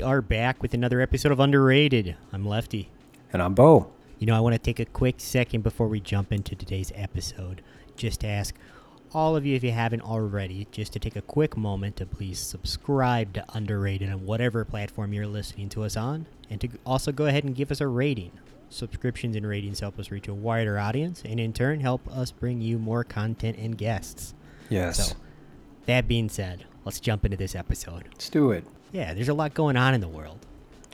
We are back with another episode of Underrated. I'm Lefty. And I'm Bo. You know, I want to take a quick second before we jump into today's episode just to ask all of you, if you haven't already, just to take a quick moment to please subscribe to Underrated on whatever platform you're listening to us on, and to also go ahead and give us a rating. Subscriptions and ratings help us reach a wider audience, and in turn, help us bring you more content and guests. Yes. So, that being said, let's jump into this episode. Let's do it. Yeah, there's a lot going on in the world.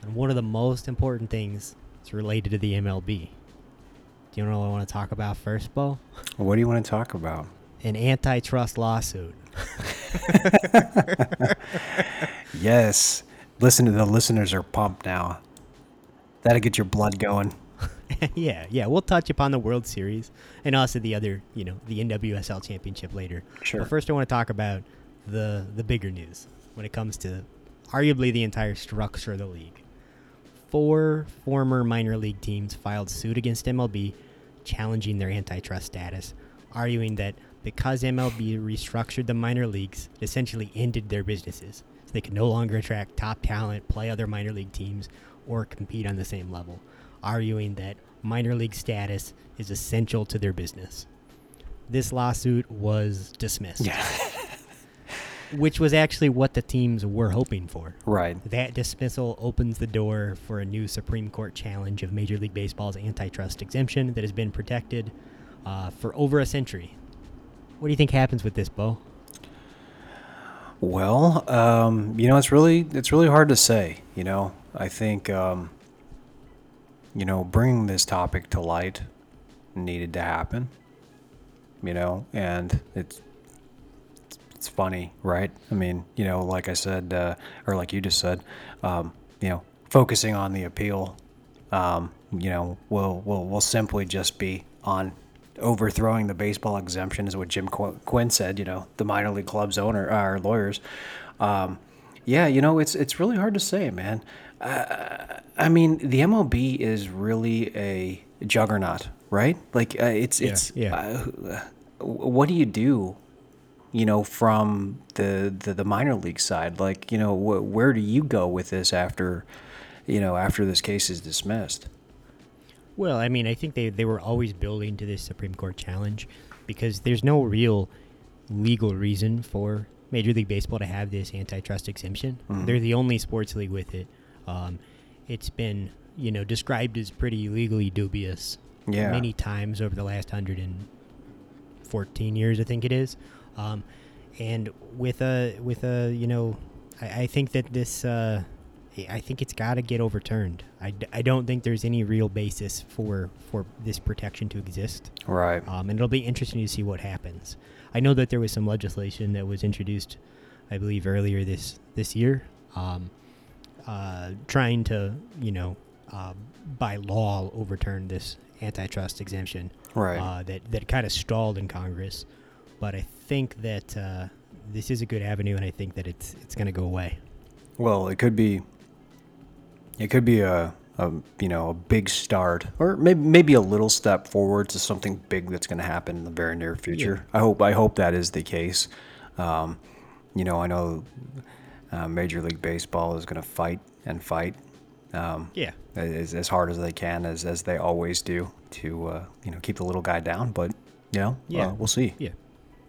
And one of the most important things is related to the MLB. Do you know what I want to talk about first, Bo? What do you want to talk about? An antitrust lawsuit. yes. Listen to the listeners are pumped now. That'll get your blood going. yeah, yeah. We'll touch upon the World Series and also the other, you know, the NWSL championship later. Sure. But first I want to talk about the the bigger news when it comes to arguably the entire structure of the league. Four former minor league teams filed suit against MLB challenging their antitrust status, arguing that because MLB restructured the minor leagues, it essentially ended their businesses. So they could no longer attract top talent, play other minor league teams, or compete on the same level, arguing that minor league status is essential to their business. This lawsuit was dismissed. Yeah. which was actually what the teams were hoping for. Right. That dismissal opens the door for a new Supreme Court challenge of Major League Baseball's antitrust exemption that has been protected uh, for over a century. What do you think happens with this, Bo? Well, um, you know, it's really it's really hard to say. You know, I think um, you know bringing this topic to light needed to happen. You know, and it's it's funny, right? I mean, you know, like I said, uh, or like you just said, um, you know, focusing on the appeal, um, you know, will will will simply just be on overthrowing the baseball exemption, is what Jim Qu- Quinn said. You know, the minor league club's owner, our lawyers. Um, yeah, you know, it's it's really hard to say, man. Uh, I mean, the MLB is really a juggernaut, right? Like, uh, it's Yeah, it's. yeah. Uh, what do you do you know, from the, the, the minor league side? Like, you know, wh- where do you go with this after, you know, after this case is dismissed? Well, I mean, I think they, they were always building to this Supreme Court challenge because there's no real legal reason for Major League Baseball to have this antitrust exemption. Mhm. They're the only sports league with it. Um, it's been, you know, described as pretty legally dubious Yeah. many times over the last 114 years, I think it is. Um, and with a with a you know, I, I think that this uh, I think it's got to get overturned. I, d- I don't think there's any real basis for for this protection to exist. Right. Um, and it'll be interesting to see what happens. I know that there was some legislation that was introduced, I believe, earlier this this year, um, uh, trying to you know uh, by law overturn this antitrust exemption Right. uh, that that kind of stalled in Congress. But I think that uh, this is a good avenue, and I think that it's it's going to go away. well, it could be, it could be a, a, you know, a big start or maybe, maybe a little step forward to something big that's going to happen in the very near future. I hope, I hope that is the case. Um, you know, I know uh, Major League Baseball is going to fight and fight. Um, Yeah. as, as hard as they can, as as they always do, to uh, you know keep the little guy down. But you know, Yeah. uh, we'll see. Yeah.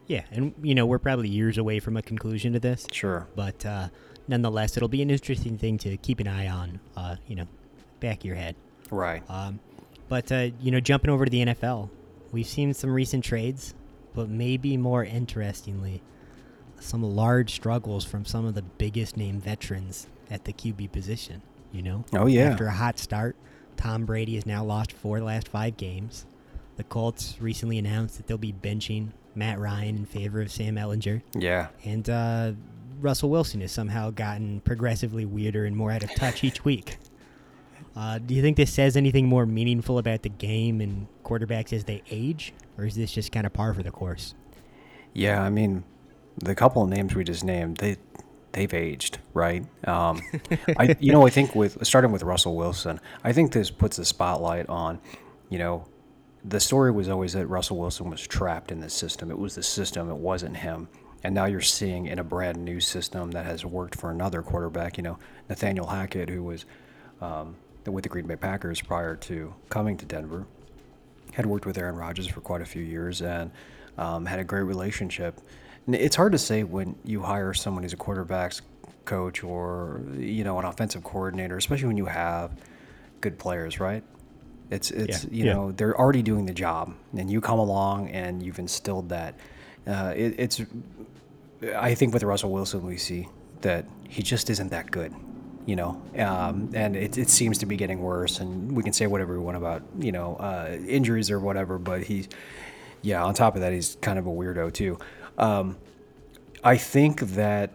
Yeah, and you know we're probably years away from a conclusion to this. Sure. but uh, nonetheless, it'll be an interesting thing to keep an eye on. Uh, you know, back of your head. Right. Um, but uh, you know, jumping over to the NFL, we've seen some recent trades, but maybe more interestingly, some large struggles from some of the biggest name veterans at the QB position. You know, Oh, yeah. After a hot start, Tom Brady has now lost four of the last five games. The Colts recently announced that they'll be benching Matt Ryan in favor of Sam Ehlinger. Yeah. And uh, Russell Wilson has somehow gotten progressively weirder and more out of touch each week. Uh, do you think this says anything more meaningful about the game and quarterbacks as they age, or is this just kind of par for the course? Yeah. I mean, the couple of names we just named, they they've aged, right? Um, I you know I think with starting with Russell Wilson, I think this puts a spotlight on, you know, the story was always that Russell Wilson was trapped in the system. It was the system. It wasn't him. And now you're seeing in a brand new system that has worked for another quarterback, you know, Nathaniel Hackett, who was um, with the Green Bay Packers prior to coming to Denver, had worked with Aaron Rodgers for quite a few years and um, had a great relationship. And it's hard to say when you hire someone who's a quarterback's coach or you know an offensive coordinator, especially when you have good players, right? It's it's Yeah, you yeah. know they're already doing the job, and you come along and you've instilled that. Uh, it, it's I think with Russell Wilson we see that he just isn't that good, you know, um, and it, it seems to be getting worse. And we can say whatever we want about you know uh, injuries or whatever, but he's yeah. On top of that, he's kind of a weirdo too. Um, I think that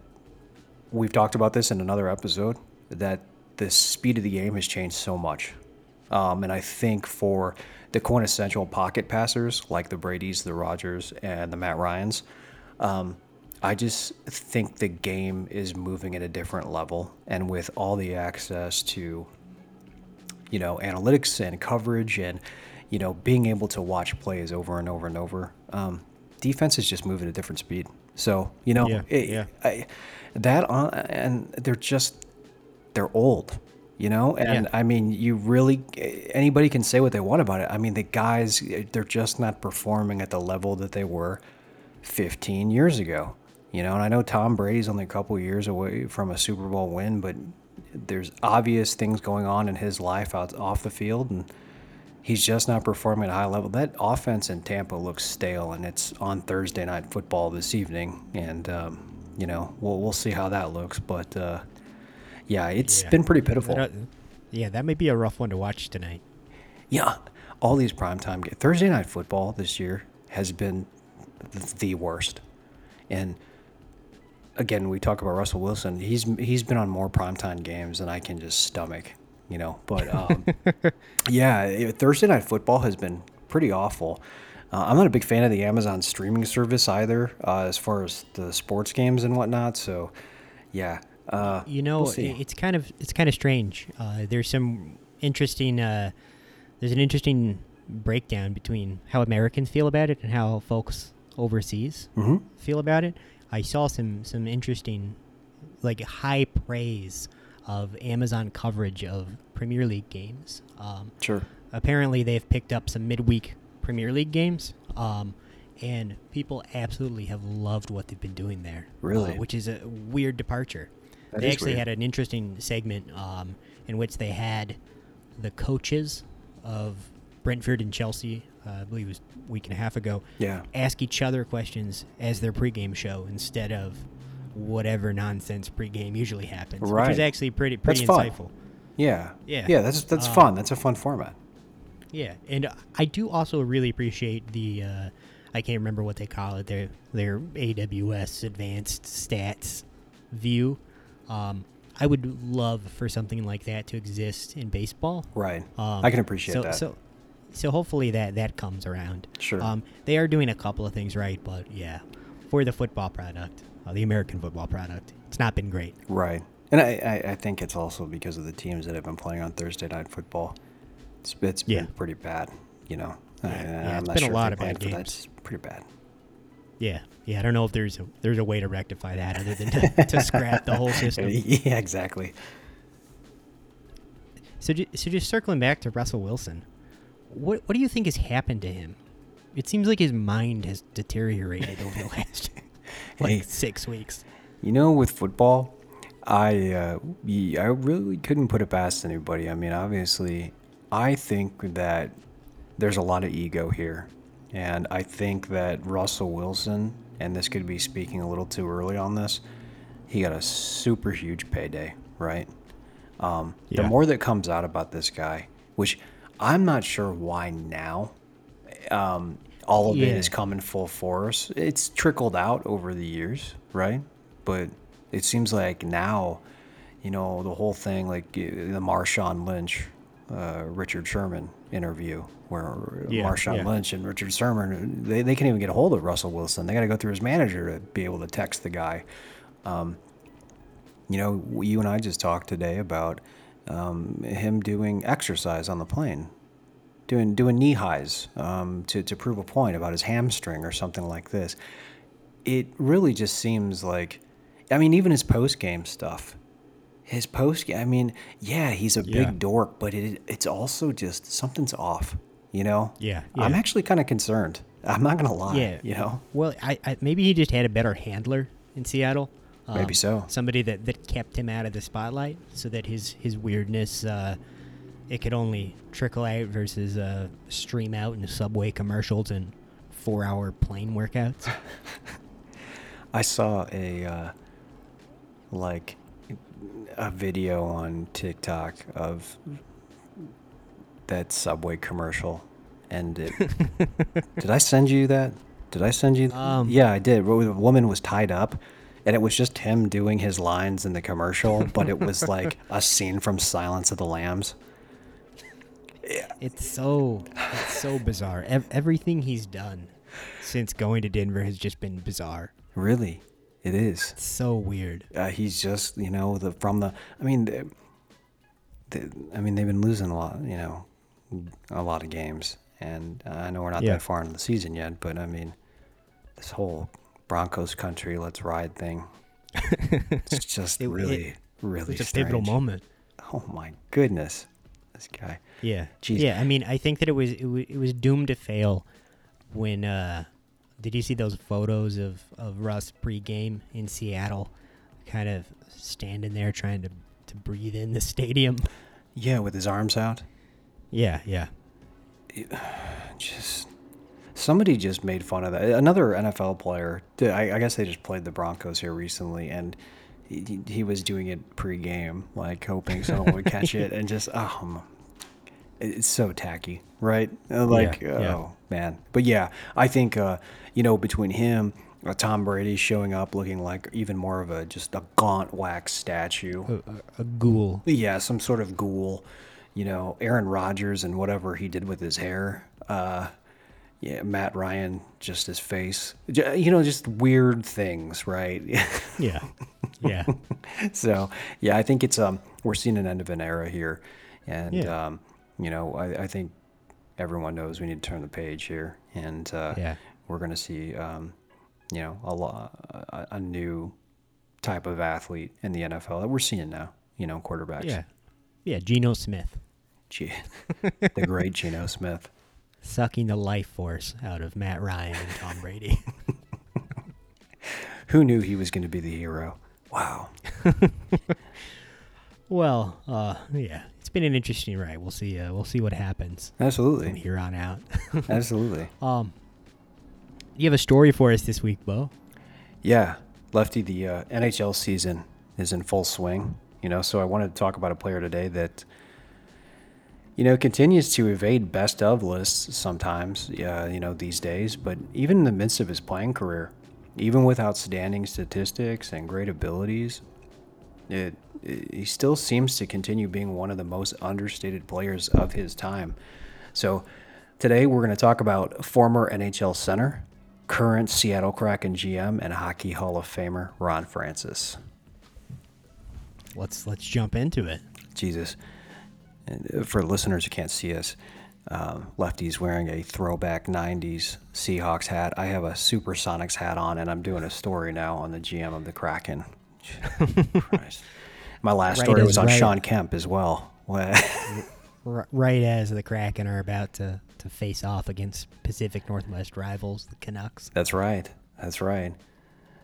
we've talked about this in another episode that the speed of the game has changed so much. Um, and I think for the quintessential pocket passers like the Brady's, the Rodgers, and the Matt Ryans, um, I just think the game is moving at a different level. And with all the access to, you know, analytics and coverage and, you know, being able to watch plays over and over and over, um, defenses just move at a different speed. So, you know, Yeah, it, yeah. I, that on, and they're just, they're old, you know? And Yeah. I mean, you really, anybody can say what they want about it. I mean, the guys, they're just not performing at the level that they were 15 years ago. You know, and I know Tom Brady's only a couple years away from a Super Bowl win, but there's obvious things going on in his life out off the field, and he's just not performing at a high level. That offense in Tampa looks stale, and it's on Thursday night football this evening, and um, you know we'll we'll see how that looks. But uh, yeah, it's Yeah. been pretty pitiful. That- yeah, that may be a rough one to watch tonight. Yeah, all these primetime games. Thursday night football this year has been the worst. And again, we talk about Russell Wilson. He's he's been on more primetime games than I can just stomach, you know. But um, yeah, Thursday night football has been pretty awful. Uh, I'm not a big fan of the Amazon streaming service either, uh, as far as the sports games and whatnot. So, yeah, uh, You know, we'll it's kind of it's kind of strange. Uh, there's some interesting. Uh, there's an interesting breakdown between how Americans feel about it and how folks overseas Mhm. feel about it. I saw some some interesting, like high praise of Amazon coverage of Premier League games. Um, sure. apparently they've picked up some midweek Premier League games, um, and people absolutely have loved what they've been doing there. uh, Really? which is a weird departure. That they actually weird. had an interesting segment um, in which they had the coaches of Brentford and Chelsea, uh, I believe it was a week and a half ago, Yeah. ask each other questions as their pregame show instead of whatever nonsense pregame usually happens, Right. which is actually pretty That's pretty fun. insightful. Yeah. Yeah. Yeah, that's that's Um, fun. That's a fun format. Yeah, and I do also really appreciate the uh, I can't remember what they call it their their AWS advanced stats view. Um, I would love for something like that to exist in baseball. Right. Um, I can appreciate so, that. So, so hopefully that that comes around. Sure. Um, they are doing a couple of things right, but yeah, for the football product, uh, the American football product, it's not been great. right. And I, I, I think it's also because of the teams that have been playing on Thursday night football. It's, it's been pretty bad, you know. Yeah, I, yeah, it's been a sure if lot of bad games. It's pretty bad. Yeah, yeah. I don't know if there's a there's a way to rectify that other than to, to scrap the whole system. yeah, exactly. So, ju- so just circling back to Russell Wilson, what what do you think has happened to him? It seems like his mind has deteriorated over the last like Hey. six weeks. You know, with football, I uh, I really couldn't put it past anybody. I mean, obviously, I think that there's a lot of ego here, and I think that Russell Wilson, and this could be speaking a little too early on this, he got a super huge payday, right? Um, The more that comes out about this guy, which I'm not sure why now, um, all of it Yeah. is coming full force. It's trickled out over the years, right? But it seems like now, you know, the whole thing, like uh, the Marshawn Lynch, uh, Richard Sherman interview, where Yeah, Marshawn yeah. Lynch and Richard Sherman, they, they can't even get a hold of Russell Wilson. They got to go through his manager to be able to text the guy. Um, you know, you and I just talked today about um, him doing exercise on the plane, doing doing knee highs um, to to prove a point about his hamstring or something like this. it really just seems like, I mean, even his post game stuff. His post I mean, yeah, he's a Yeah. big dork, but it, it's also just something's off, you know? Yeah, I'm actually kind of concerned. I'm not going to lie, Yeah. you know? Well, I, I maybe he just had a better handler in Seattle. Um, Maybe so. Somebody that, that kept him out of the spotlight, so that his his weirdness uh, it could only trickle out versus uh, stream out in subway commercials and four hour plane workouts. I saw a uh, like a video on TikTok of that Subway commercial, and it, did I send you that? Did I send you? Um, yeah, I did. The woman was tied up, and it was just him doing his lines in the commercial, but it was like a scene from Silence of the Lambs. Yeah. It's so it's so bizarre. Everything he's done since going to Denver has just been bizarre. Really, it is. It's so weird. uh, he's just you know the from the I mean the, the, I mean they've been losing a lot you know a lot of games and I know we're not Yeah. that far into the season yet but I mean this whole Broncos country let's ride thing it's just It- really it- really It's a strange. pivotal moment. oh my goodness this guy Yeah. Jeez. Yeah, I mean, I think that it was it, it was doomed to fail when uh did you see those photos of of Russ pregame in Seattle kind of standing there trying to to breathe in the stadium? yeah with his arms out Yeah, yeah. just somebody just made fun of that. Another NFL player, I, I guess they just played the Broncos here recently, and he, he- was doing it pre-game, like hoping someone would catch it, and just oh, it's so tacky, right? Uh, Like Yeah, yeah. oh man, but yeah, I think uh, you know between him. Uh, Tom Brady showing up looking like even more of a just a gaunt wax statue. A, a, a ghoul. Yeah, some sort of ghoul. You know, Aaron Rodgers and whatever he did with his hair. Uh, yeah, Matt Ryan, just his face. You know, just weird things, right? Yeah. Yeah. so, yeah, I think it's um we're seeing an end of an era here, and Yeah. um, you know, I, I think everyone knows we need to turn the page here, and uh, Yeah. we're gonna see um, you know, a lot a, a new type of athlete in the NFL that we're seeing now. You know, quarterbacks. Yeah. Yeah, Geno Smith G- the great Geno Smith. sucking the life force out of Matt Ryan and Tom Brady. Who knew he was going to be the hero? Wow. well, uh yeah, been an interesting ride. We'll see uh, we'll see what happens Absolutely. from here on out. Absolutely. Um, you have a story for us this week, Bo? Yeah. Lefty, the uh, NHL season is in full swing. You know, so I wanted to talk about a player today that, you know, continues to evade best of lists sometimes, uh, you know, these days. But even in the midst of his playing career, even with outstanding statistics and great abilities, it, it, he still seems to continue being one of the most understated players of his time. So today we're going to talk about former NHL center, current Seattle Kraken GM, and Hockey Hall of Famer Ron Francis. Let's let's jump into it. Jesus. And uh, for listeners who can't see us, um, Lefty's wearing a throwback 90s Seahawks hat. I have a Supersonics hat on, and I'm doing a story now on the GM of the Kraken. Christ. My last Right story was on right. Shawn Kemp as well. Right as the Kraken are about to, to face off against Pacific Northwest rivals, the Canucks. That's right. That's right.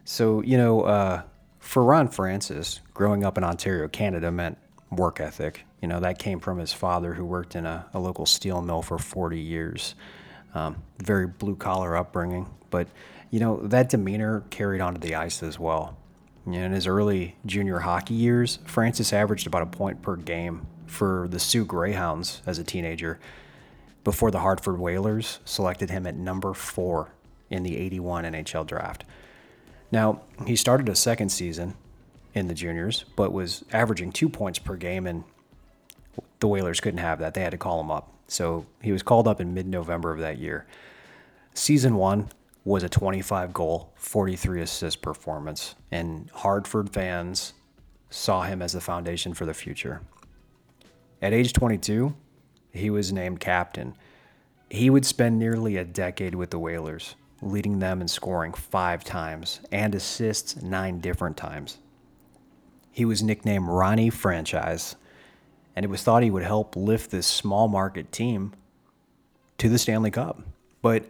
So, you know, uh, for Ron Francis, growing up in Ontario, Canada meant work ethic. You know, that came from his father, who worked in a, a local steel mill for 40 years. Um, very blue collar upbringing. But, you know, that demeanor carried onto the ice as well. In his early junior hockey years, Francis averaged about a point per game for the Soo Greyhounds as a teenager before the Hartford Whalers selected him at number four in the 81 NHL draft. Now, he started a second season in the juniors, but was averaging two points per game, and the Whalers couldn't have that. They had to call him up. So he was called up in mid November of that year. Season one was a 25 goal, 43 assist performance, and Hartford fans saw him as the foundation for the future. At age 22, he was named captain. He would spend nearly a decade with the Whalers, leading them in scoring five times and assists nine different times. He was nicknamed Ronnie Franchise, and it was thought he would help lift this small market team to the Stanley Cup. But,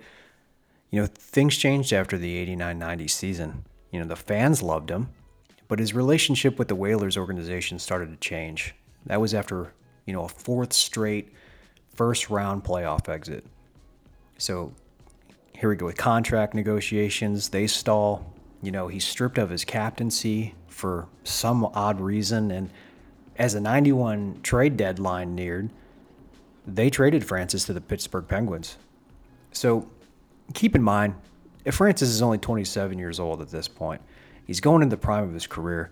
you know, things changed after the 89 90 season. You know, the fans loved him, but his relationship with the Whalers organization started to change. That was after, you know, a fourth straight first round playoff exit. So here we go with contract negotiations. They stall. You know, he's stripped of his captaincy for some odd reason. And as the 91 trade deadline neared, they traded Francis to the Pittsburgh Penguins. So keep in mind, if Francis is only 27 years old at this point, he's going in the prime of his career.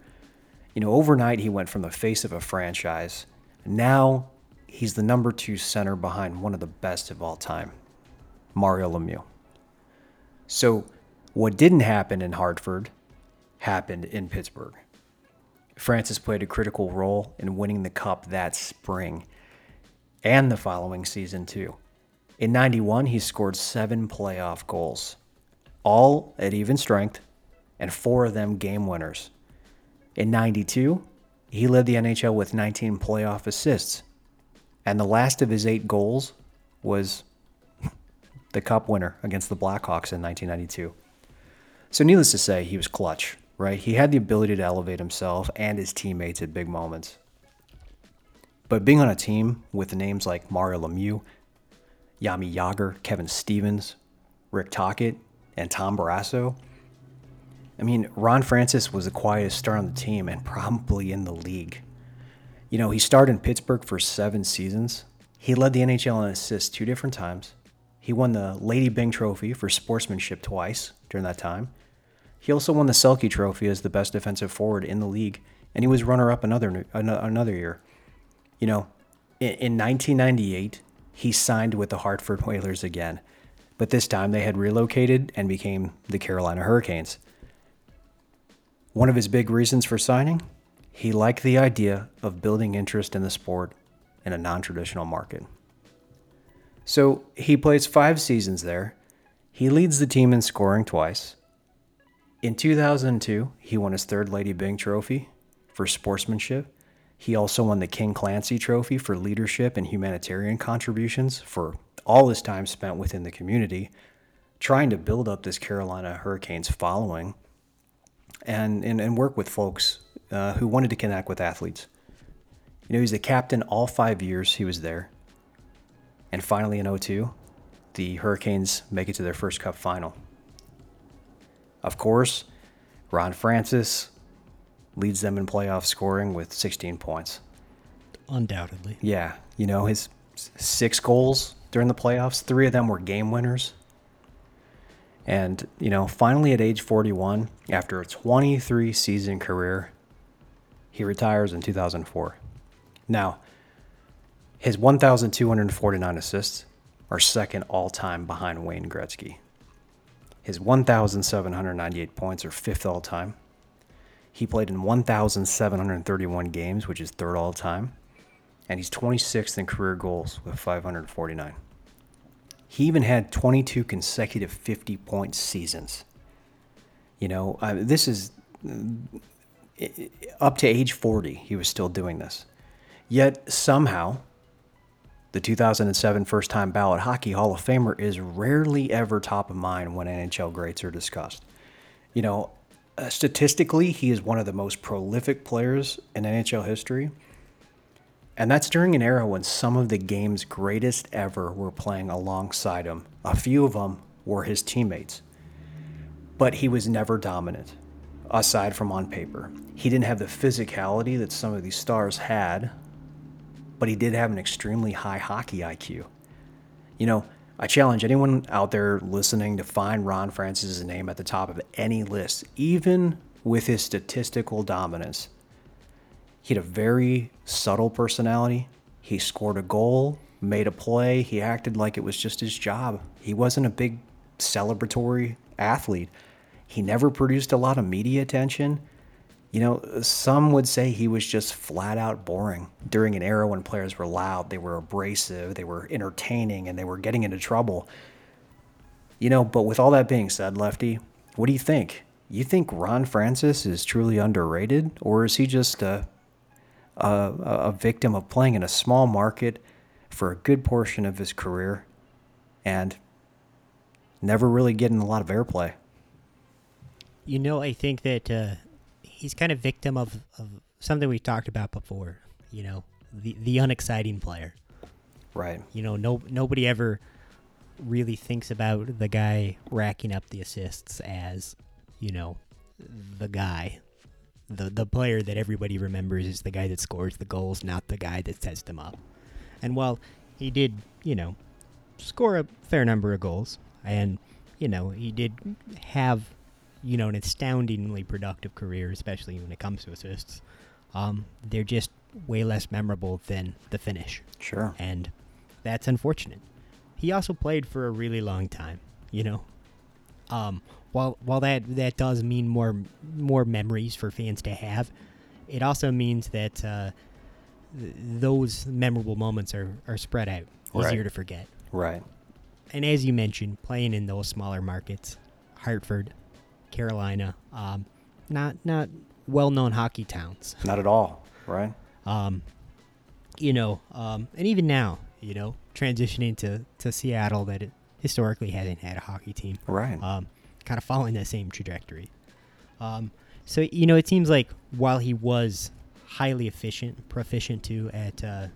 You know, overnight he went from the face of a franchise. Now he's the number two center behind one of the best of all time, Mario Lemieux. So, what didn't happen in Hartford happened in Pittsburgh. Francis played a critical role in winning the cup that spring and the following season, too. In 91, he scored seven playoff goals, all at even strength, and four of them game winners. In 92, he led the NHL with 19 playoff assists, and the last of his eight goals was the cup winner against the Blackhawks in 1992. So, needless to say, he was clutch, right? He had the ability to elevate himself and his teammates at big moments. But being on a team with names like Mario Lemieux, Jaromir Jagr, Kevin Stevens, Rick Tocchet, and Tom Barrasso, I mean, Ron Francis was the quietest star on the team and probably in the league. You know, he starred in Pittsburgh for seven seasons. He led the NHL in assists two different times. He won the Lady Byng Trophy for sportsmanship twice during that time. He also won the Selke Trophy as the best defensive forward in the league, and he was runner-up another another year. You know, in 1998, he signed with the Hartford Whalers again, but this time they had relocated and became the Carolina Hurricanes. One of his big reasons for signing, he liked the idea of building interest in the sport in a non-traditional market. So he plays five seasons there. He leads the team in scoring twice. In 2002, he won his third Lady Byng Trophy for sportsmanship. He also won the King Clancy Trophy for leadership and humanitarian contributions for all his time spent within the community, trying to build up this Carolina Hurricanes following and, and, and work with folks uh, who wanted to connect with athletes. You know, he's the captain all five years he was there. And finally, in 02, the Hurricanes make it to their first cup final. Of course, Ron Francis leads them in playoff scoring with 16 points. Undoubtedly. Yeah. You know, his six goals during the playoffs, three of them were game winners. And, you know, finally at age 41, after a 23 season career, he retires in 2004. Now, his 1,249 assists are second all time behind Wayne Gretzky. His 1,798 points are fifth all time. He played in 1,731 games, which is third all time. And he's 26th in career goals with 549. He even had 22 consecutive 50 point seasons. You know, uh, this is uh, up to age 40, he was still doing this. Yet somehow, the 2007 first time ballot Hockey Hall of Famer is rarely ever top of mind when NHL greats are discussed. You know, uh, statistically, he is one of the most prolific players in NHL history. And that's during an era when some of the game's greatest ever were playing alongside him. A few of them were his teammates. But he was never dominant, aside from on paper. He didn't have the physicality that some of these stars had but he did have an extremely high hockey IQ. You know, I challenge anyone out there listening to find Ron Francis' name at the top of any list, even with his statistical dominance. He had a very subtle personality. He scored a goal, made a play. He acted like it was just his job. He wasn't a big celebratory athlete. He never produced a lot of media attention. You know, some would say he was just flat out boring during an era when players were loud, they were abrasive, they were entertaining, and they were getting into trouble. You know, but with all that being said, Lefty, what do you think? You think Ron Francis is truly underrated, or is he just a, a, a victim of playing in a small market for a good portion of his career and never really getting a lot of airplay? You know, I think that uh, he's kind of victim of, of something we've talked about before. You know, the the unexciting player. Right. You know, no nobody ever really thinks about the guy racking up the assists as, you know, the guy. The the player that everybody remembers is the guy that scores the goals, not the guy that sets them up. And while he did, you know, score a fair number of goals and, you know, he did have, you know, an astoundingly productive career, especially when it comes to assists. Um, they're just way less memorable than the finish Sure. and that's unfortunate. He also played for a really long time, you know. Um, while while that that does mean more more memories for fans to have, it also means that uh, th- those memorable moments are, are spread out, Right. easier to forget. Right. And as you mentioned, playing in those smaller markets, Hartford, Carolina, um, not not well known hockey towns. Not at all. Right. Um, you know, um, and even now, you know, transitioning to, to Seattle that it historically hasn't had a hockey team, Right. um, kind of following that same trajectory. Um, so, you know, it seems like while he was highly efficient, proficient too at, uh,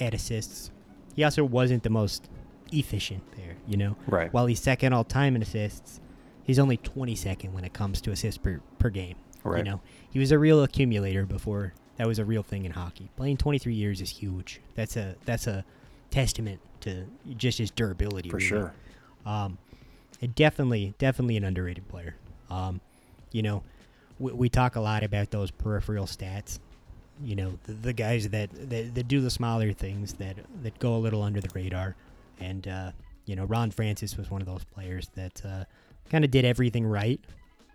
at assists, he also wasn't the most efficient there, you know? Right. While he's second all time in assists, he's only 22nd when it comes to assists per, per game. Right. You know, he was a real accumulator before that was a real thing in hockey. Playing 23 years is huge. That's a that's a testament to just his durability. For really. sure. Um, and definitely, definitely an underrated player. Um, you know, we, we talk a lot about those peripheral stats. You know, the, the guys that, that that do the smaller things that that go a little under the radar, and uh, you know, Ron Francis was one of those players that uh, kind of did everything right,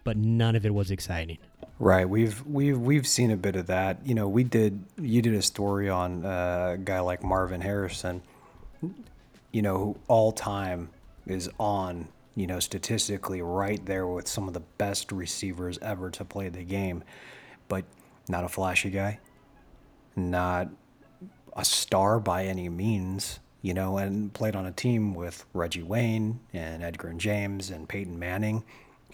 but none of it was exciting. Right. We've we've we've seen a bit of that. You know, we did you did a story on uh, a guy like Marvin Harrison, you know, who all time is on, you know, statistically right there with some of the best receivers ever to play the game, but not a flashy guy, not a star by any means, you know, and played on a team with Reggie Wayne and Edgerrin James and Peyton Manning.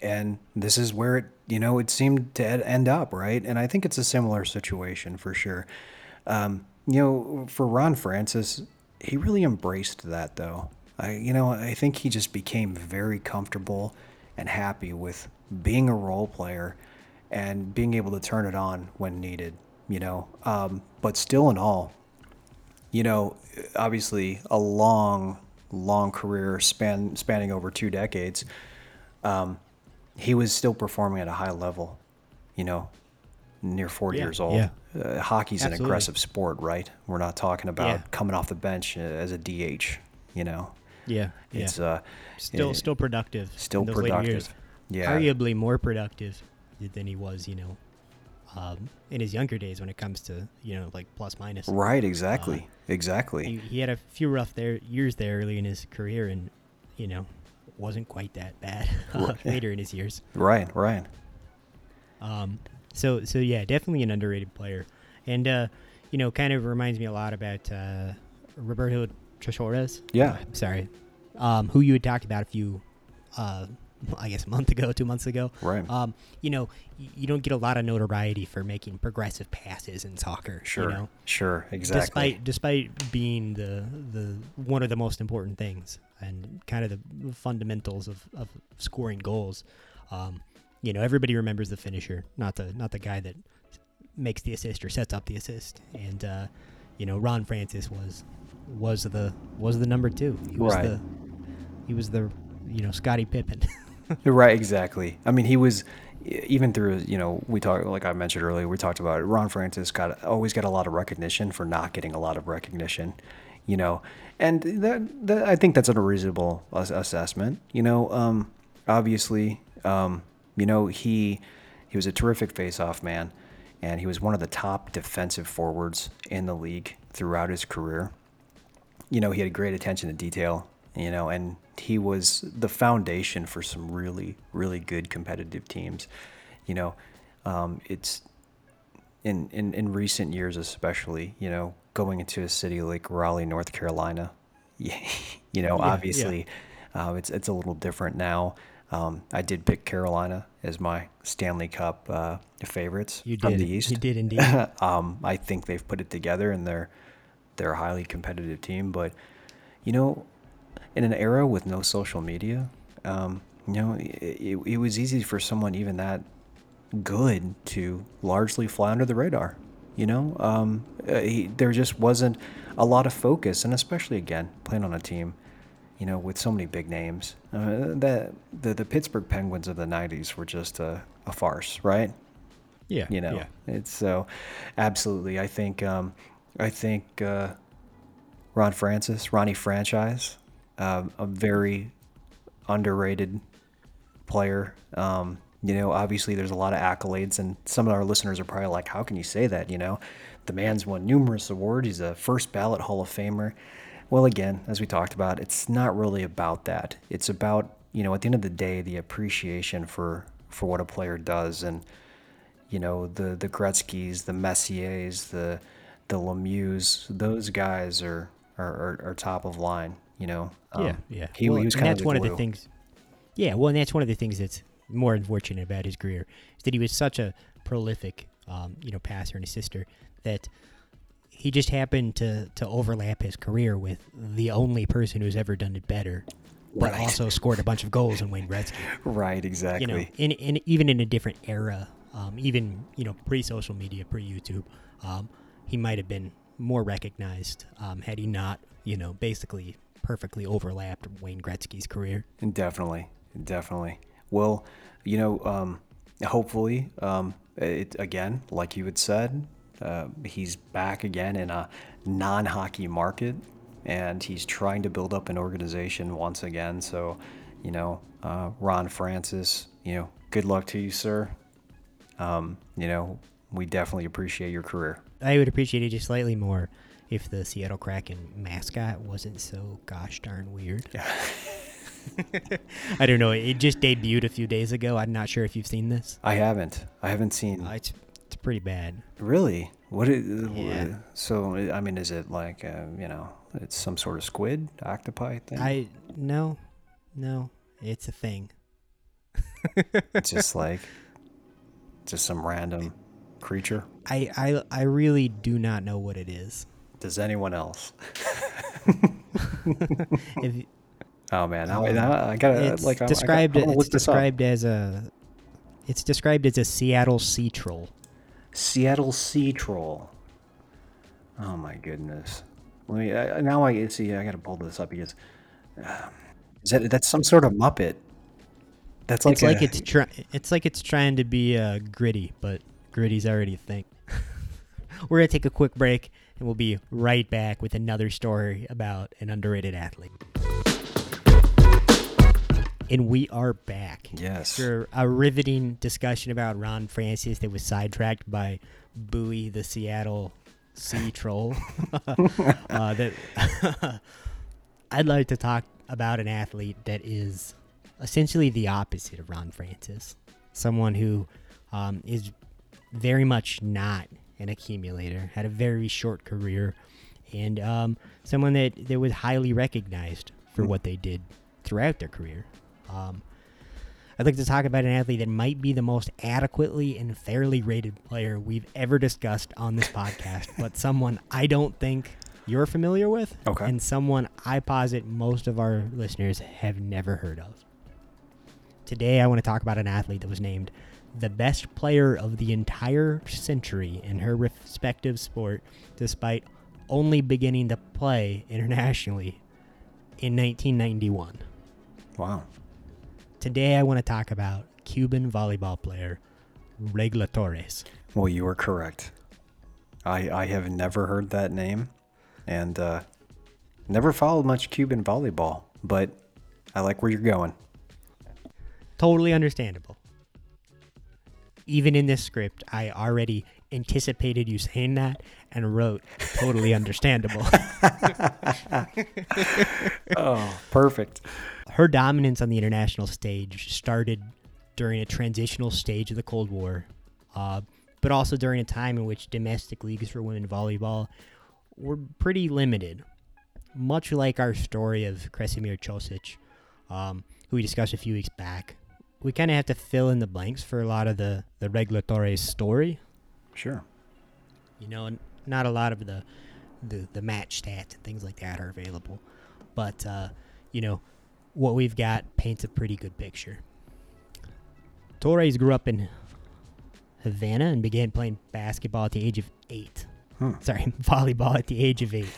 And this is where it, you know, it seemed to end up, right? And I think it's a similar situation for sure. Um, you know, for Ron Francis, he really embraced that though. I, you know, I think he just became very comfortable and happy with being a role player and being able to turn it on when needed, you know. Um, but still in all, you know, obviously a long, long career span spanning over two decades. Um, he was still performing at a high level, you know, near 40 Yeah, years old. yeah. Uh, hockey's an aggressive sport, right? We're not talking about Yeah. coming off the bench uh, as a DH, you know. Yeah, yeah. It's uh, still uh, still productive. still in those later productive. Yeah. Arguably more productive than he was, you know, um, in his younger days when it comes to you know like plus minus. Right, exactly. exactly. He, he had a few rough there years there early in his career, and you know wasn't quite that bad uh, Right. later in his years. right, right. Um, so so yeah, definitely an underrated player, and uh, you know, kind of reminds me a lot about uh, Roberto Trashorras. Yeah. Sorry, um, who you had talked about a few, uh, I guess a month ago, two months ago. Right. Um, you know, you don't get a lot of notoriety for making progressive passes in soccer. Sure. You know? Sure, exactly. Despite despite being the the one of the most important things and kind of the fundamentals of, of scoring goals, um, you know everybody remembers the finisher, not the not the guy that makes the assist or sets up the assist. And uh, you know Ron Francis was was the was the number two. He was Right. the he was the you know Scottie Pippen. Right, exactly. I mean, he was even through you know we talked like I mentioned earlier. We talked about it. Ron Francis got always got a lot of recognition for not getting a lot of recognition, you know, and that, that I think that's a reasonable assessment. You know, um, obviously, um, you know he he was a terrific face-off man, and he was one of the top defensive forwards in the league throughout his career you know, he had great attention to detail you know, and he was the foundation for some really, really good competitive teams. You know, um, it's in, in, in recent years, especially, you know, going into a city like Raleigh, North Carolina, you know, Yeah, obviously, uh, it's it's a little different now. Um, I did pick Carolina as my Stanley Cup uh, favorites You from did. the East. You did indeed. um, I think they've put it together, and they're they're a highly competitive team. But you know, in an era with no social media, um, you know, it, it, it was easy for someone even that good to largely fly under the radar. You know, um, uh, he, there just wasn't a lot of focus, and especially again playing on a team, you know, with so many big names. Uh, that the the Pittsburgh Penguins of the '90s were just a, a farce, right? yeah. you know Yeah. it's so absolutely i think um i think uh ron francis ronnie franchise um, a very underrated player um you know obviously there's a lot of accolades and some of our listeners are probably like how can you say that you know the man's won numerous awards he's a first ballot hall of famer well again as we talked about it's not really about that it's about you know at the end of the day the appreciation for for what a player does and you know the the Gretzky's, the Messiers, the the Lemieux. Those guys are are, are, are top of line. You know. Yeah, Um, yeah. He, Well, he was kind that's of one of the things. Yeah, well, and that's one of the things that's more unfortunate about his career is that he was such a prolific, um, you know, passer and assister that he just happened to to overlap his career with the only person who's ever done it better, but Right. also scored a bunch of goals in Wayne Gretzky. Right. Exactly. You know, in, in even in a different era, um, even you know pre social media, pre YouTube, um, he might have been more recognized um, had he not, you know, basically perfectly overlapped Wayne Gretzky's career. Definitely, definitely. Well, you know, um, hopefully, um, it, again, like you had said, uh, he's back again in a non-hockey market, and he's trying to build up an organization once again. So, you know, uh, Ron Francis, you know, good luck to you, sir. Um, you know, we definitely appreciate your career. I would appreciate it just slightly more if the Seattle Kraken mascot wasn't so gosh darn weird. I don't know. It just debuted a few days ago. I'm not sure if you've seen this. I haven't. I haven't seen. Uh, it's it's pretty bad. Really? What is? Yeah. So I mean, is it like uh, you know, it's some sort of squid, octopi thing? I no, no. It's a thing. It's just like, just some random creature. I, I I really do not know what it is. Does anyone else? If, Oh man, now, now I gotta it's like I- I gotta- described. I wanna it's look this up. described as a. It's described as a Seattle sea troll. Seattle sea troll. Oh my goodness. Let me I, now. I see. I gotta pull this up because um, is that that's some sort of Muppet? That's like it's like it's try, It's like it's trying to be uh, gritty, but gritty's already a thing. We're gonna take a quick break, and we'll be right back with another story about an underrated athlete. And we are back. yes. After a riveting discussion about Ron Francis that was sidetracked by Buoy, the Seattle Sea Troll, uh, that I'd like to talk about an athlete that is essentially the opposite of Ron Francis. Someone who um, is very much not an accumulator, had a very short career, and um, someone that, that was highly recognized for what they did throughout their career. Um, I'd like to talk about an athlete that might be the most adequately and fairly rated player we've ever discussed on this podcast, but someone I don't think you're familiar with, Okay. and someone I posit most of our listeners have never heard of. Today, I want to talk about an athlete that was named the best player of the entire century in her respective sport, despite only beginning to play internationally in 1991. Wow. Today, I want to talk about Cuban volleyball player Regla Torres. Well, you are correct. I I have never heard that name, and uh, never followed much Cuban volleyball. But I like where you're going. Totally understandable. Even in this script, I already anticipated you saying that and wrote totally understandable. oh, perfect. Her dominance on the international stage started during a transitional stage of the Cold War, uh, but also during a time in which domestic leagues for women volleyball were pretty limited. Much like our story of Kresimir Cosic, um, who we discussed a few weeks back, we kind of have to fill in the blanks for a lot of the the Regla Torres story. Sure. You know, not a lot of the the, the match stats and things like that are available, but uh, you know what we've got paints a pretty good picture. Torres grew up in Havana and began playing basketball at the age of eight. Hmm. Sorry, volleyball at the age of eight.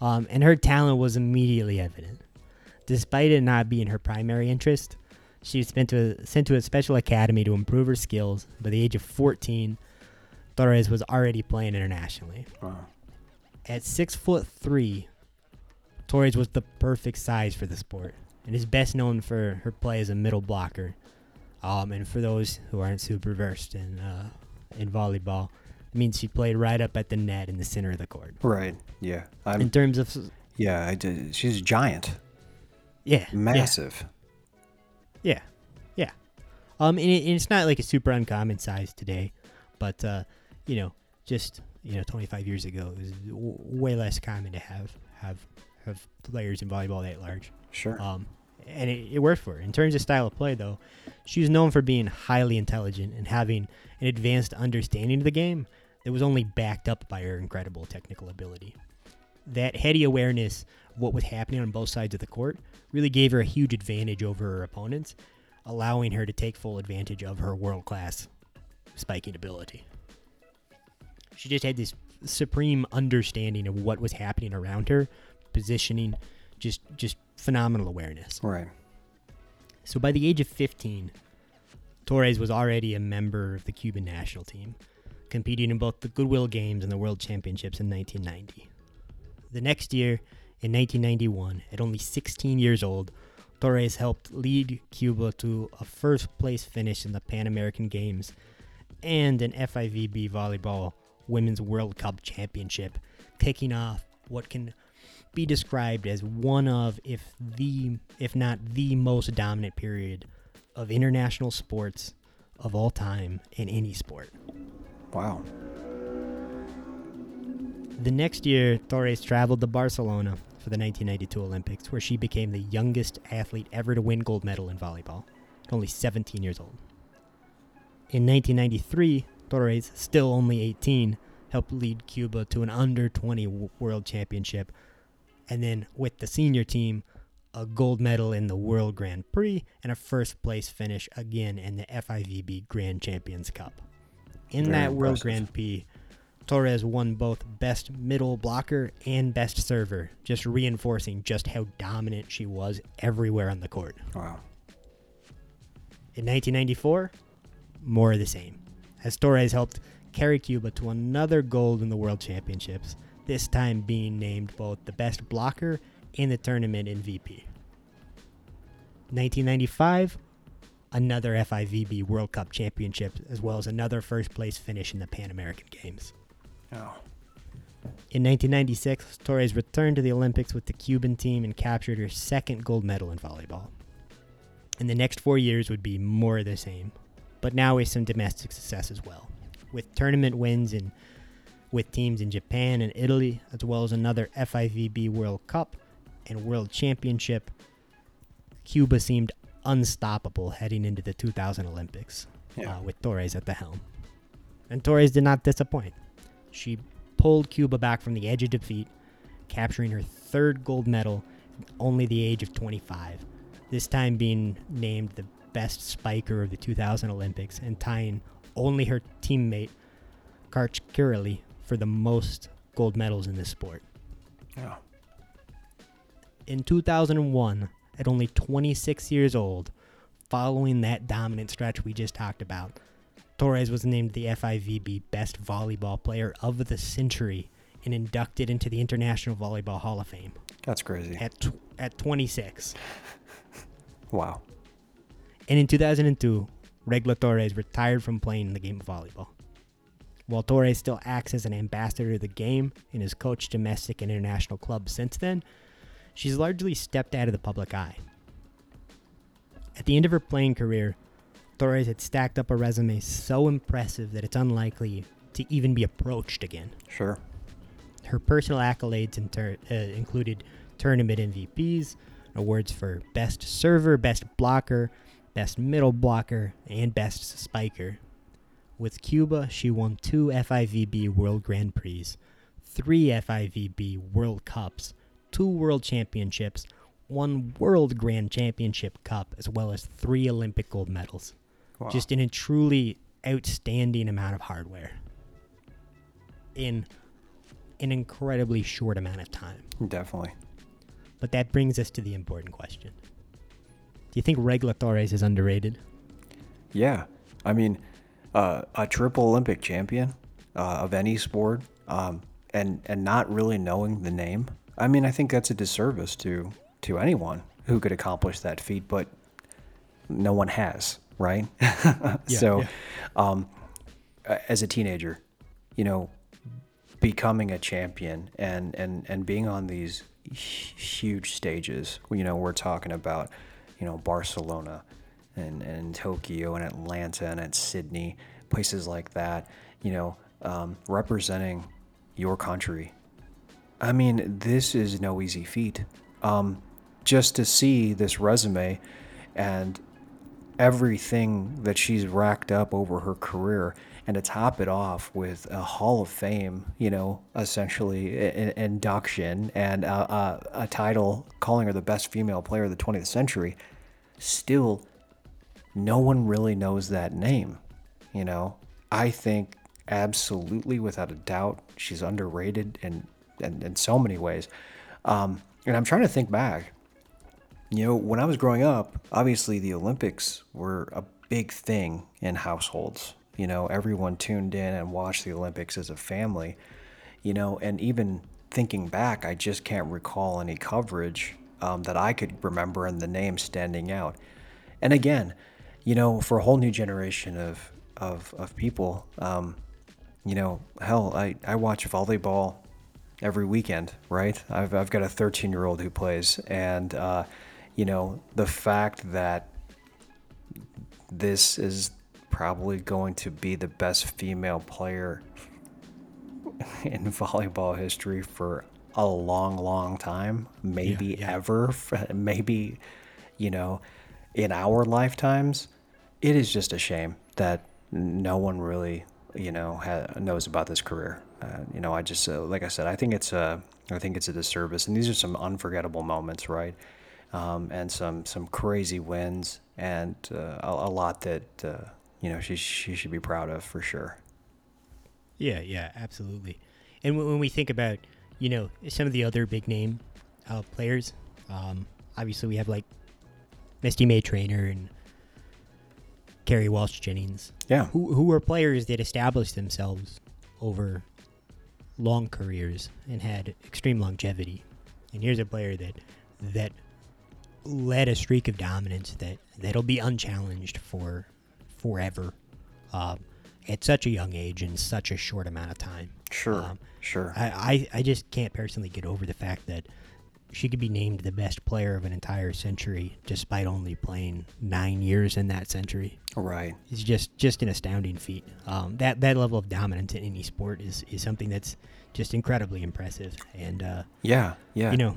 Um, and her talent was immediately evident. Despite it not being her primary interest, she was sent to a, sent to a special academy to improve her skills. By the age of 14, Torres was already playing internationally. Wow. At six foot three, Torres was the perfect size for the sport, and is best known for her play as a middle blocker. Um, and for those who aren't super versed in uh, in volleyball, it means she played right up at the net in the center of the court. Right. Yeah. I'm. In terms of yeah. I did. She's a giant. yeah, yeah. Massive. Yeah, yeah. Yeah. Um, and, it, and it's not like a super uncommon size today, but uh, you know, just you know, 25 years ago, it was w- way less common to have have have players in volleyball that large. Sure. Um, and it, it worked for her. In terms of style of play, though, she was known for being highly intelligent and having an advanced understanding of the game that was only backed up by her incredible technical ability. That heady awareness what was happening on both sides of the court really gave her a huge advantage over her opponents, allowing her to take full advantage of her world class spiking ability. She just had this supreme understanding of what was happening around her, positioning, just just phenomenal awareness. right. So by the age of 15, Torres was already a member of the Cuban national team, competing in both the Goodwill Games and the World Championships in 1990. The next year, in 1991, at only 16 years old, Torres helped lead Cuba to a first place finish in the Pan American Games and an FIVB Volleyball Women's World Cup Championship, kicking off what can be described as one of, if the, if not the most dominant period of international sports of all time in any sport. Wow. The next year, Torres traveled to Barcelona for the 1992 Olympics, where she became the youngest athlete ever to win gold medal in volleyball, only 17 years old. In 1993, Torres, still only 18, helped lead Cuba to an under 20 world championship, and then with the senior team, a gold medal in the World Grand Prix and a first place finish again in the FIVB Grand Champions Cup. In Very that World. Grand Prix, Torres won both Best Middle Blocker and Best Server, just reinforcing just how dominant she was everywhere on the court. Wow. In 1994, more of the same, as Torres helped carry Cuba to another gold in the World Championships, this time being named both the best blocker and the tournament MVP. 1995, another FIVB World Cup Championship, as well as another first place finish in the Pan American Games. Oh. In 1996, Torres returned to the Olympics with the Cuban team and captured her second gold medal in volleyball. And the next four years would be more of the same, but now with some domestic success as well, with tournament wins in with teams in Japan and Italy, as well as another FIVB World Cup and World Championship. Cuba seemed unstoppable heading into the 2000 Olympics Yeah. uh, with Torres at the helm. And Torres did not disappoint. She pulled Cuba back from the edge of defeat, capturing her third gold medal at only the age of 25, this time being named the best spiker of the 2000 Olympics and tying only her teammate Karch Kiraly for the most gold medals in this sport. Yeah. In 2001, at only 26 years old, following that dominant stretch we just talked about, Torres was named the FIVB Best Volleyball Player of the Century and inducted into the International Volleyball Hall of Fame That's crazy. at tw- at 26. Wow. And in 2002, Regla Torres retired from playing in the game of volleyball. While Torres still acts as an ambassador of the game and has coached domestic and international clubs since then, she's largely stepped out of the public eye. At the end of her playing career, Torres had stacked up a resume so impressive that it's unlikely to even be approached again. Sure. Her personal accolades inter- uh, included tournament MVPs, awards for best server, best blocker, best middle blocker, and best spiker. With Cuba, she won two FIVB World Grand Prix, three FIVB World Cups, two World Championships, one World Grand Championship Cup, as well as three Olympic gold medals. Wow. Just in a truly outstanding amount of hardware in an incredibly short amount of time. Definitely. But that brings us to the important question. Do you think Regla Torres is underrated? Yeah. I mean, uh, a triple Olympic champion uh, of any sport, um, and and not really knowing the name. I mean, I think that's a disservice to to anyone who could accomplish that feat, but no one has, right? so, yeah. Um, as a teenager, you know, becoming a champion and and and being on these huge stages, you know, we're talking about, you know, Barcelona and and Tokyo and Atlanta and at Sydney, places like that, you know, um, representing your country I mean, this is no easy feat. Um, just to see this resume and everything that she's racked up over her career, and to top it off with a Hall of Fame, you know, essentially induction and a, a, a title calling her the best female player of the 20th century, still, no one really knows that name. You know, I think absolutely, without a doubt, she's underrated in in, in so many ways. Um, and I'm trying to think back. You know, when I was growing up, obviously the Olympics were a big thing in households. You know, everyone tuned in and watched the Olympics as a family. You know, and even thinking back, I just can't recall any coverage um, that I could remember and the name standing out. And again, you know, for a whole new generation of of, of people, um, you know, hell, I, I watch volleyball every weekend, right? I've, I've got a 13 year old who plays, and, uh, you know, the fact that this is probably going to be the best female player in volleyball history for a long, long time, maybe yeah. ever, maybe, you know, in our lifetimes. It is just a shame that no one really, you know, ha- knows about this career. Uh, you know, I just, uh, like I said, I think it's a, I think it's a disservice, and these are some unforgettable moments, right? Um, and some some crazy wins, and uh, a, a lot that uh, you know she she should be proud of for sure. Yeah, yeah, absolutely. And when we think about, you know, some of the other big name uh, players, um, obviously we have like Misty May-Treanor and Kerri Walsh Jennings, Yeah, who who were players that established themselves over long careers and had extreme longevity. And here's a player that that led a streak of dominance that that'll be unchallenged for forever um, at such a young age in such a short amount of time. sure, Um, sure. I, I, I just can't personally get over the fact that she could be named the best player of an entire century despite only playing nine years in that century. right. It's just just an astounding feat. Um, that that level of dominance in any sport is, is something that's just incredibly impressive. And uh, Yeah, yeah. you know,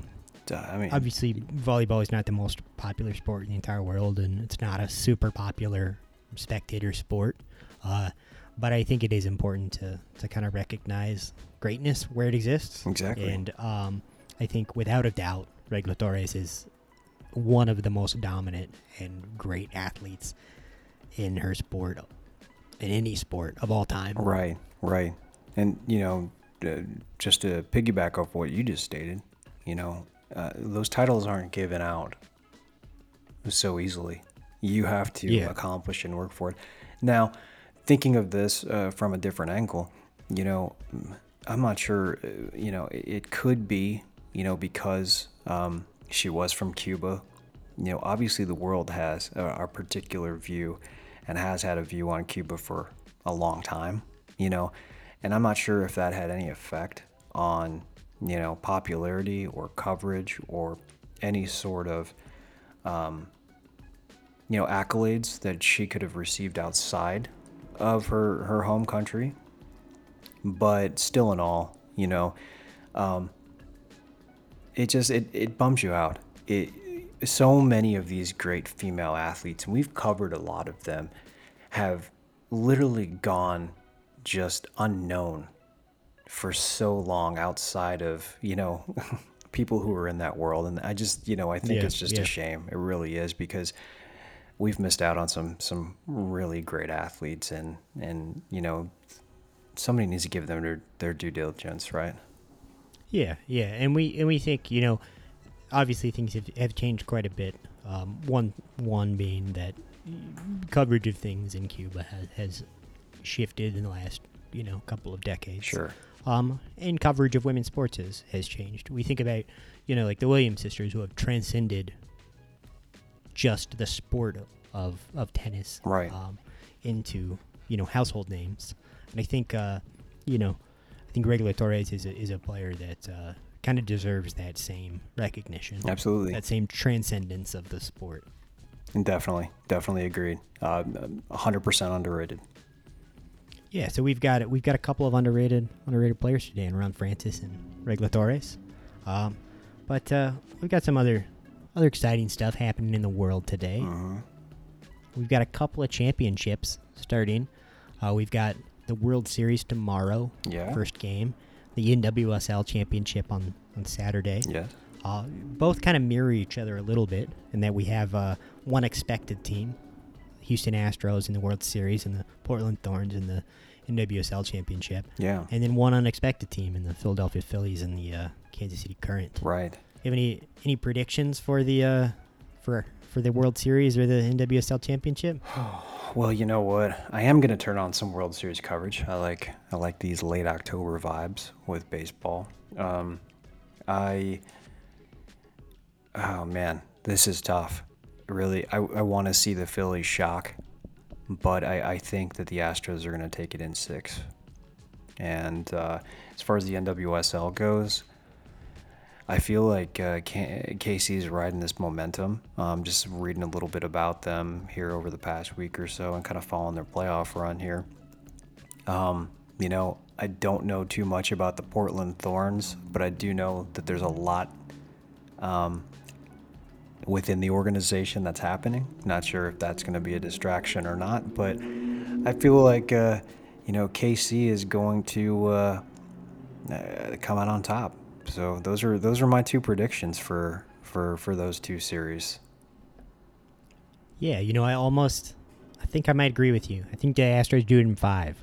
Uh, I mean, obviously volleyball is not the most popular sport in the entire world, and it's not a super popular spectator sport. Uh, but I think it is important to to kind of recognize greatness where it exists. Exactly. And um, I think without a doubt, Regla Torres is one of the most dominant and great athletes in her sport, in any sport of all time. Right, right. And, you know, uh, just to piggyback off what you just stated, you know, uh, those titles aren't given out so easily. You have to Yeah. accomplish and work for it. Now, thinking of this uh, from a different angle, you know, mm, I'm not sure, uh, you know, it, it could be, you know, because um, she was from Cuba. You know, obviously the world has a, a particular view and has had a view on Cuba for a long time, you know, and I'm not sure if that had any effect on you know popularity or coverage or any sort of um, you know accolades that she could have received outside of her her home country. But still, in all, you know, um, it just it, it bums you out. It so many of these great female athletes, and we've covered a lot of them, have literally gone just unknown for so long outside of you know people who are in that world and i just you know i think Yeah, it's just yeah. a shame it really is because we've missed out on some some really great athletes and and you know somebody needs to give them their, their due diligence right Yeah, yeah, and we and we think you know, obviously things have, have changed quite a bit. Um, one one being that coverage of things in Cuba has, has shifted in the last you know couple of decades. sure Um, and coverage of women's sports has, has changed. We think about you know like the Williams sisters who have transcended just the sport of of tennis Right. um, into you know household names, and I think uh, you know I think Regla Torres is a, is a player that uh, kind of deserves that same recognition, absolutely that same transcendence of the sport. definitely definitely agreed uh, 100% underrated Yeah, so we've got we've got a couple of underrated underrated players today, in Ron Francis and Regla Torres. Um, but uh, we've got some other other exciting stuff happening in the world today. hmm We've got a couple of championships starting. Uh, we've got the World Series tomorrow, yeah first game. The NWSL Championship on on Saturday. yes Uh, both kind of mirror each other a little bit in that we have uh, one expected team, Houston Astros in the World Series, and the Portland Thorns in the NWSL Championship, yeah and then one unexpected team in the Philadelphia Phillies and the uh, Kansas City Current. right You have any any predictions for the uh, for for the World Series or the NWSL Championship? Well, you know what? I am going to turn on some World Series coverage. I like I like these late October vibes with baseball. Um, I oh man, this is tough. Really, I, I want to see the Phillies shock, but I, I think that the Astros are going to take it in six. And uh, as far as the NWSL goes, I feel like uh, KC is riding this momentum. Um, just reading a little bit about them here over the past week or so and kind of following their playoff run here. Um, you know, I don't know too much about the Portland Thorns, but I do know that there's a lot um, within the organization that's happening. Not sure if that's going to be a distraction or not, but I feel like, uh, you know, KC is going to uh, uh, come out on top. So those are those are my two predictions for for for those two series. Yeah, you know, I almost, I think I might agree with you. I think the Astros do it in five.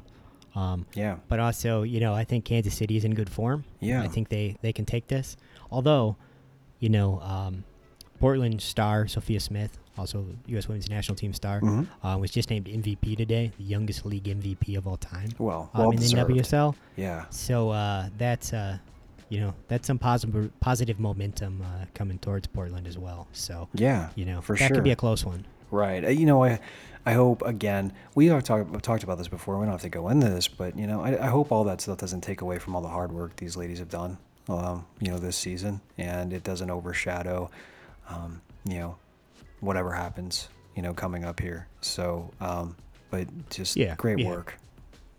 Um, Yeah, but also, you know, I think Kansas City is in good form. Yeah. I think they they can take this. Although, you know, um, Portland star Sophia Smith, also U.S. Women's National Team star, Mhm. uh, was just named MVP today, the youngest league MVP of all time. well, Um, well in the deserved. NWSL. Yeah, So uh, that's uh, you know that's some positive positive momentum uh, coming towards Portland as well. So yeah, you know for sure. that sure. could be a close one. Right. Uh, You know, I, I hope again. We have talked talked about this before. We don't have to go into this, but you know, I, I hope all that stuff doesn't take away from all the hard work these ladies have done. Um, you know, this season, and it doesn't overshadow, um, you know, whatever happens. You know, coming up here. So, um, but just Yeah, great yeah. work.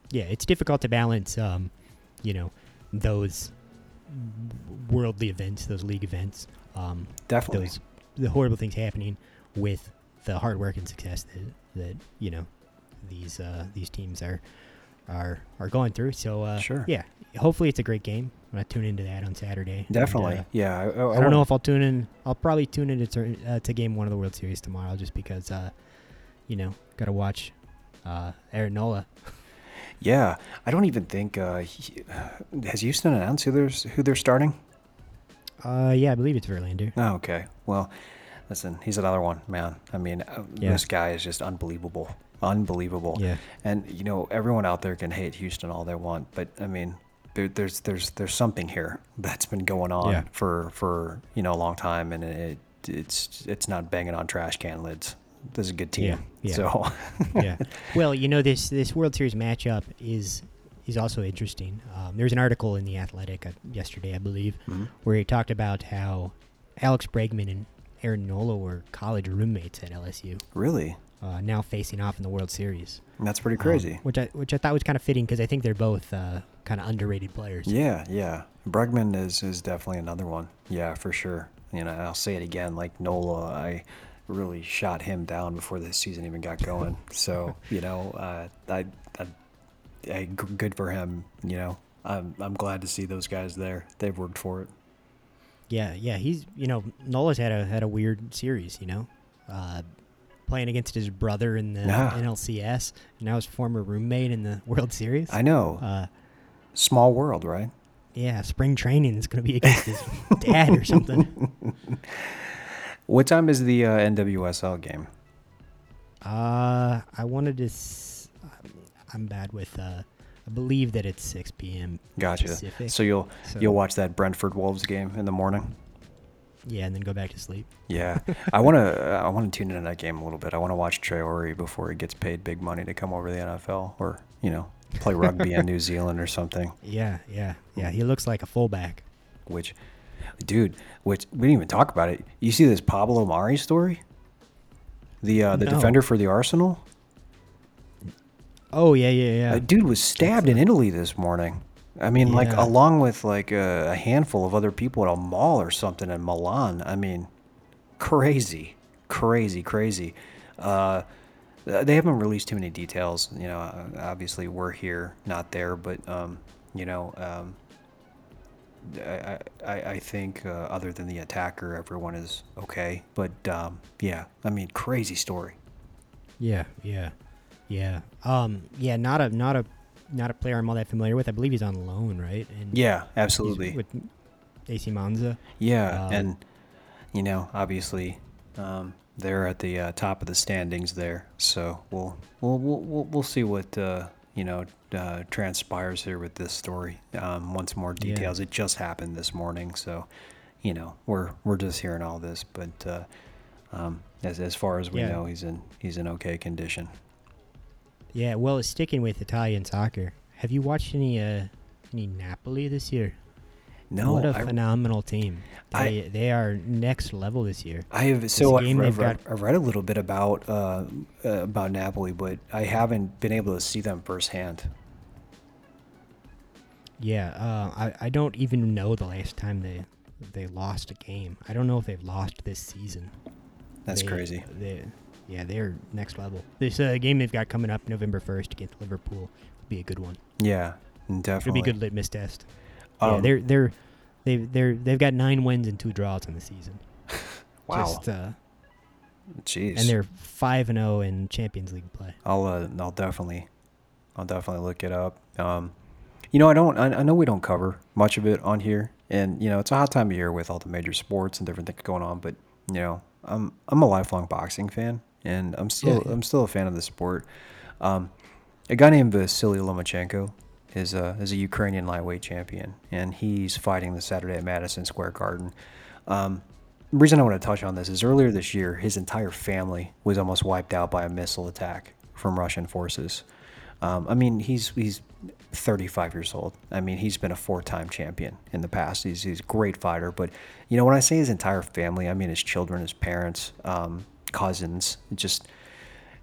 Yeah, it's difficult to balance, um, you know, those worldly events, those league events, um, Definitely. those the horrible things happening with the hard work and success that, that you know these uh, these teams are are are going through. So uh, Sure. yeah, hopefully it's a great game. I'm gonna tune into that on Saturday. and, Definitely. uh, yeah. I, I, I don't know if I'll tune in. I'll probably tune in to, turn, uh, to game one of the World Series tomorrow, just because, uh, you know, got to watch uh, Aaron Nola. Yeah, I don't even think uh, he, has Houston announced who they're who they're starting. Uh, yeah, I believe it's Verlander. Oh, okay. Well, listen, he's another one, man. I mean, uh, Yeah. this guy is just unbelievable. Unbelievable. Yeah, And you know, everyone out there can hate Houston all they want, but I mean, there, there's there's there's something here that's been going on Yeah. for for you know a long time, and it it's it's not banging on trash can lids. This is a good team. Yeah, yeah. So yeah. Well, you know this this World Series matchup is he's also interesting. Um, there's an article in the Athletic uh, yesterday, I believe, Mhm. where he talked about how Alex Bregman and Aaron Nola were college roommates at LSU, Really? uh, now facing off in the World Series. That's pretty Um, crazy. which I which I thought was kind of fitting because I think they're both uh, kind of underrated players. Yeah, yeah. Bregman is is definitely another one. Yeah, for sure. You know, I'll say it again. Like Nola, I really shot him down before the season even got going. So you know, uh, I good for him. You know, I'm I'm glad to see those guys there. They've worked for it. Yeah, yeah, he's you know Nola's had a had a weird series, you know, uh, playing against his brother in the Yeah. NLCS, and now his former roommate in the World Series. I know. Uh, Small world, right? yeah, spring training is going to be against his dad or something. What time is the uh, NWSL game? Uh, I wanted to. S- I'm bad with. Uh, I believe that it's 6 p.m. Gotcha. Pacific. So you'll So- you'll watch that Brentford Wolves game in the morning. Yeah, and then go back to sleep. Yeah, I want to. I want to tune into that game a little bit. I want to watch Traore before he gets paid big money to come over to the NFL, or you know, play rugby in New Zealand or something. Yeah, yeah, yeah. He looks like a fullback. Which, dude, which we didn't even talk about it. You see this Pablo Mari story? The uh, the No. defender for the Arsenal. Oh yeah, yeah, yeah. A dude was stabbed in Italy this morning. I mean, like along with like a, a handful of other people at a mall or something in Milan. I mean, crazy, crazy, crazy. Uh, they haven't released too many details. You know, uh, obviously we're here, not there, but um, you know, um, I, I, I think uh, other than the attacker, everyone is okay. But um, yeah, I mean, crazy story. Yeah, yeah, yeah. Um, yeah. Not a not a not a player I'm all that familiar with. I believe he's on loan, right? And Yeah, absolutely. with AC Monza. Yeah, Um, and you know, obviously, um, they're at the uh, top of the standings there. So we'll we'll we'll we'll, see what uh, you know uh, transpires here with this story. Um, once more Yeah. details. It just happened this morning, so you know we're we're just hearing all this. But uh, um, as as far as we Yeah. know, he's in he's in okay condition. Yeah. Well, sticking with Italian soccer, have you watched any uh any Napoli this year? No, what a I, phenomenal team. I- They they are next level this year. I have so I've, game I've, they've read, got- I've read a little bit about uh, uh, about Napoli, but I haven't been able to see them firsthand. Yeah. Uh, I I don't even know the last time they they lost a game. I don't know if they've lost this season. That's They- crazy. They, yeah, they're next level. This uh, game they've got coming up November first against Liverpool will be a good one. Yeah, definitely. It'll be a good litmus test. yeah, Um, they're they're they've they're they've got nine wins and two draws in the season. wow. Just, uh, Jeez. and they're five and zero in Champions League play. I'll uh, I'll definitely I'll definitely look it up. Um, you know, I don't I, I know we don't cover much of it on here, and you know it's a hot time of year with all the major sports and different things going on. But you know, I'm I'm a lifelong boxing fan, and I'm still Yeah, yeah. I'm still a fan of the sport. Um, a guy named Vasily Lomachenko is a is a Ukrainian lightweight champion, and he's fighting this Saturday at Madison Square Garden. Um, the reason I want to touch on this is earlier this year, his entire family was almost wiped out by a missile attack from Russian forces. Um, I mean, he's he's 35 years old. I mean, he's been a four-time champion in the past. He's he's a great fighter. But you know, when I say his entire family, I mean his children, his parents, um, cousins. It just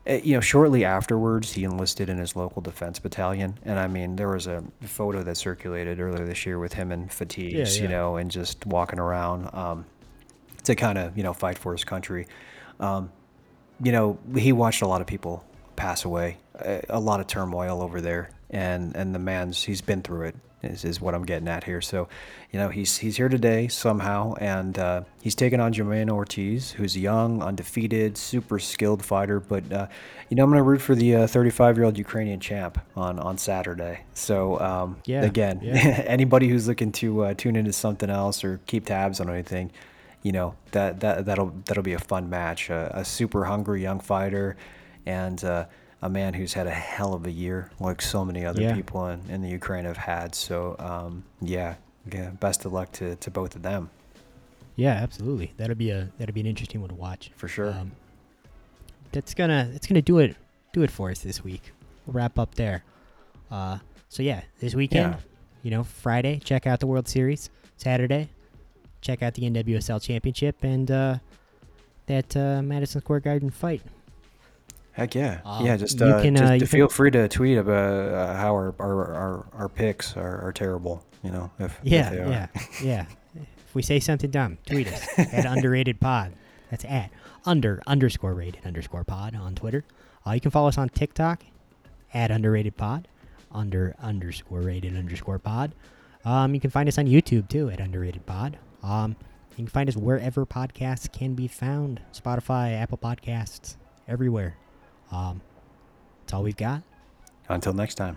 uh, you know, shortly afterwards, he enlisted in his local defense battalion. And I mean, there was a photo that circulated earlier this year with him in fatigues, Yeah, you know, and just walking around um, to kind of, you know, fight for his country. Um, you know, he watched a lot of people pass away, a, a lot of turmoil over there, and and the man's he's been through it. Is, is what I'm getting at here. So, you know, he's he's here today somehow, and uh, he's taking on Jamaine Ortiz, who's a young, undefeated, super skilled fighter. But uh, you know, I'm gonna root for the 35 year old Ukrainian champ on on Saturday. So um, Yeah, again, yeah. anybody who's looking to uh, tune into something else or keep tabs on anything, you know that that that'll that'll be a fun match. Uh, a super hungry young fighter, and uh, a man who's had a hell of a year, like so many other Yeah. people in, in the Ukraine have had. So um, yeah, yeah, best of luck to, to both of them Yeah, absolutely. That'll be a that'll be an interesting one to watch. for sure. Um, that's gonna that's gonna do it do it for us this week. We'll wrap up there. Uh, So yeah, this weekend, Yeah. you know, Friday, check out the World Series. Saturday, check out the NWSL Championship and uh, that uh, Madison Square Garden fight. Heck yeah, Um, yeah. Just, uh, can, just uh, you can- feel free to tweet about uh, how our our, our, our picks are, are terrible. You know, if if Yeah, they are. yeah, yeah. If we say something dumb, tweet us at underrated pod. That's at under underscore rated underscore pod on Twitter. Uh, you can follow us on TikTok at underrated pod, under underscore rated underscore pod. Um, you can find us on YouTube too at underrated pod. Um, you can find us wherever podcasts can be found Spotify, Apple Podcasts, everywhere. Um, that's all we've got. Until next time.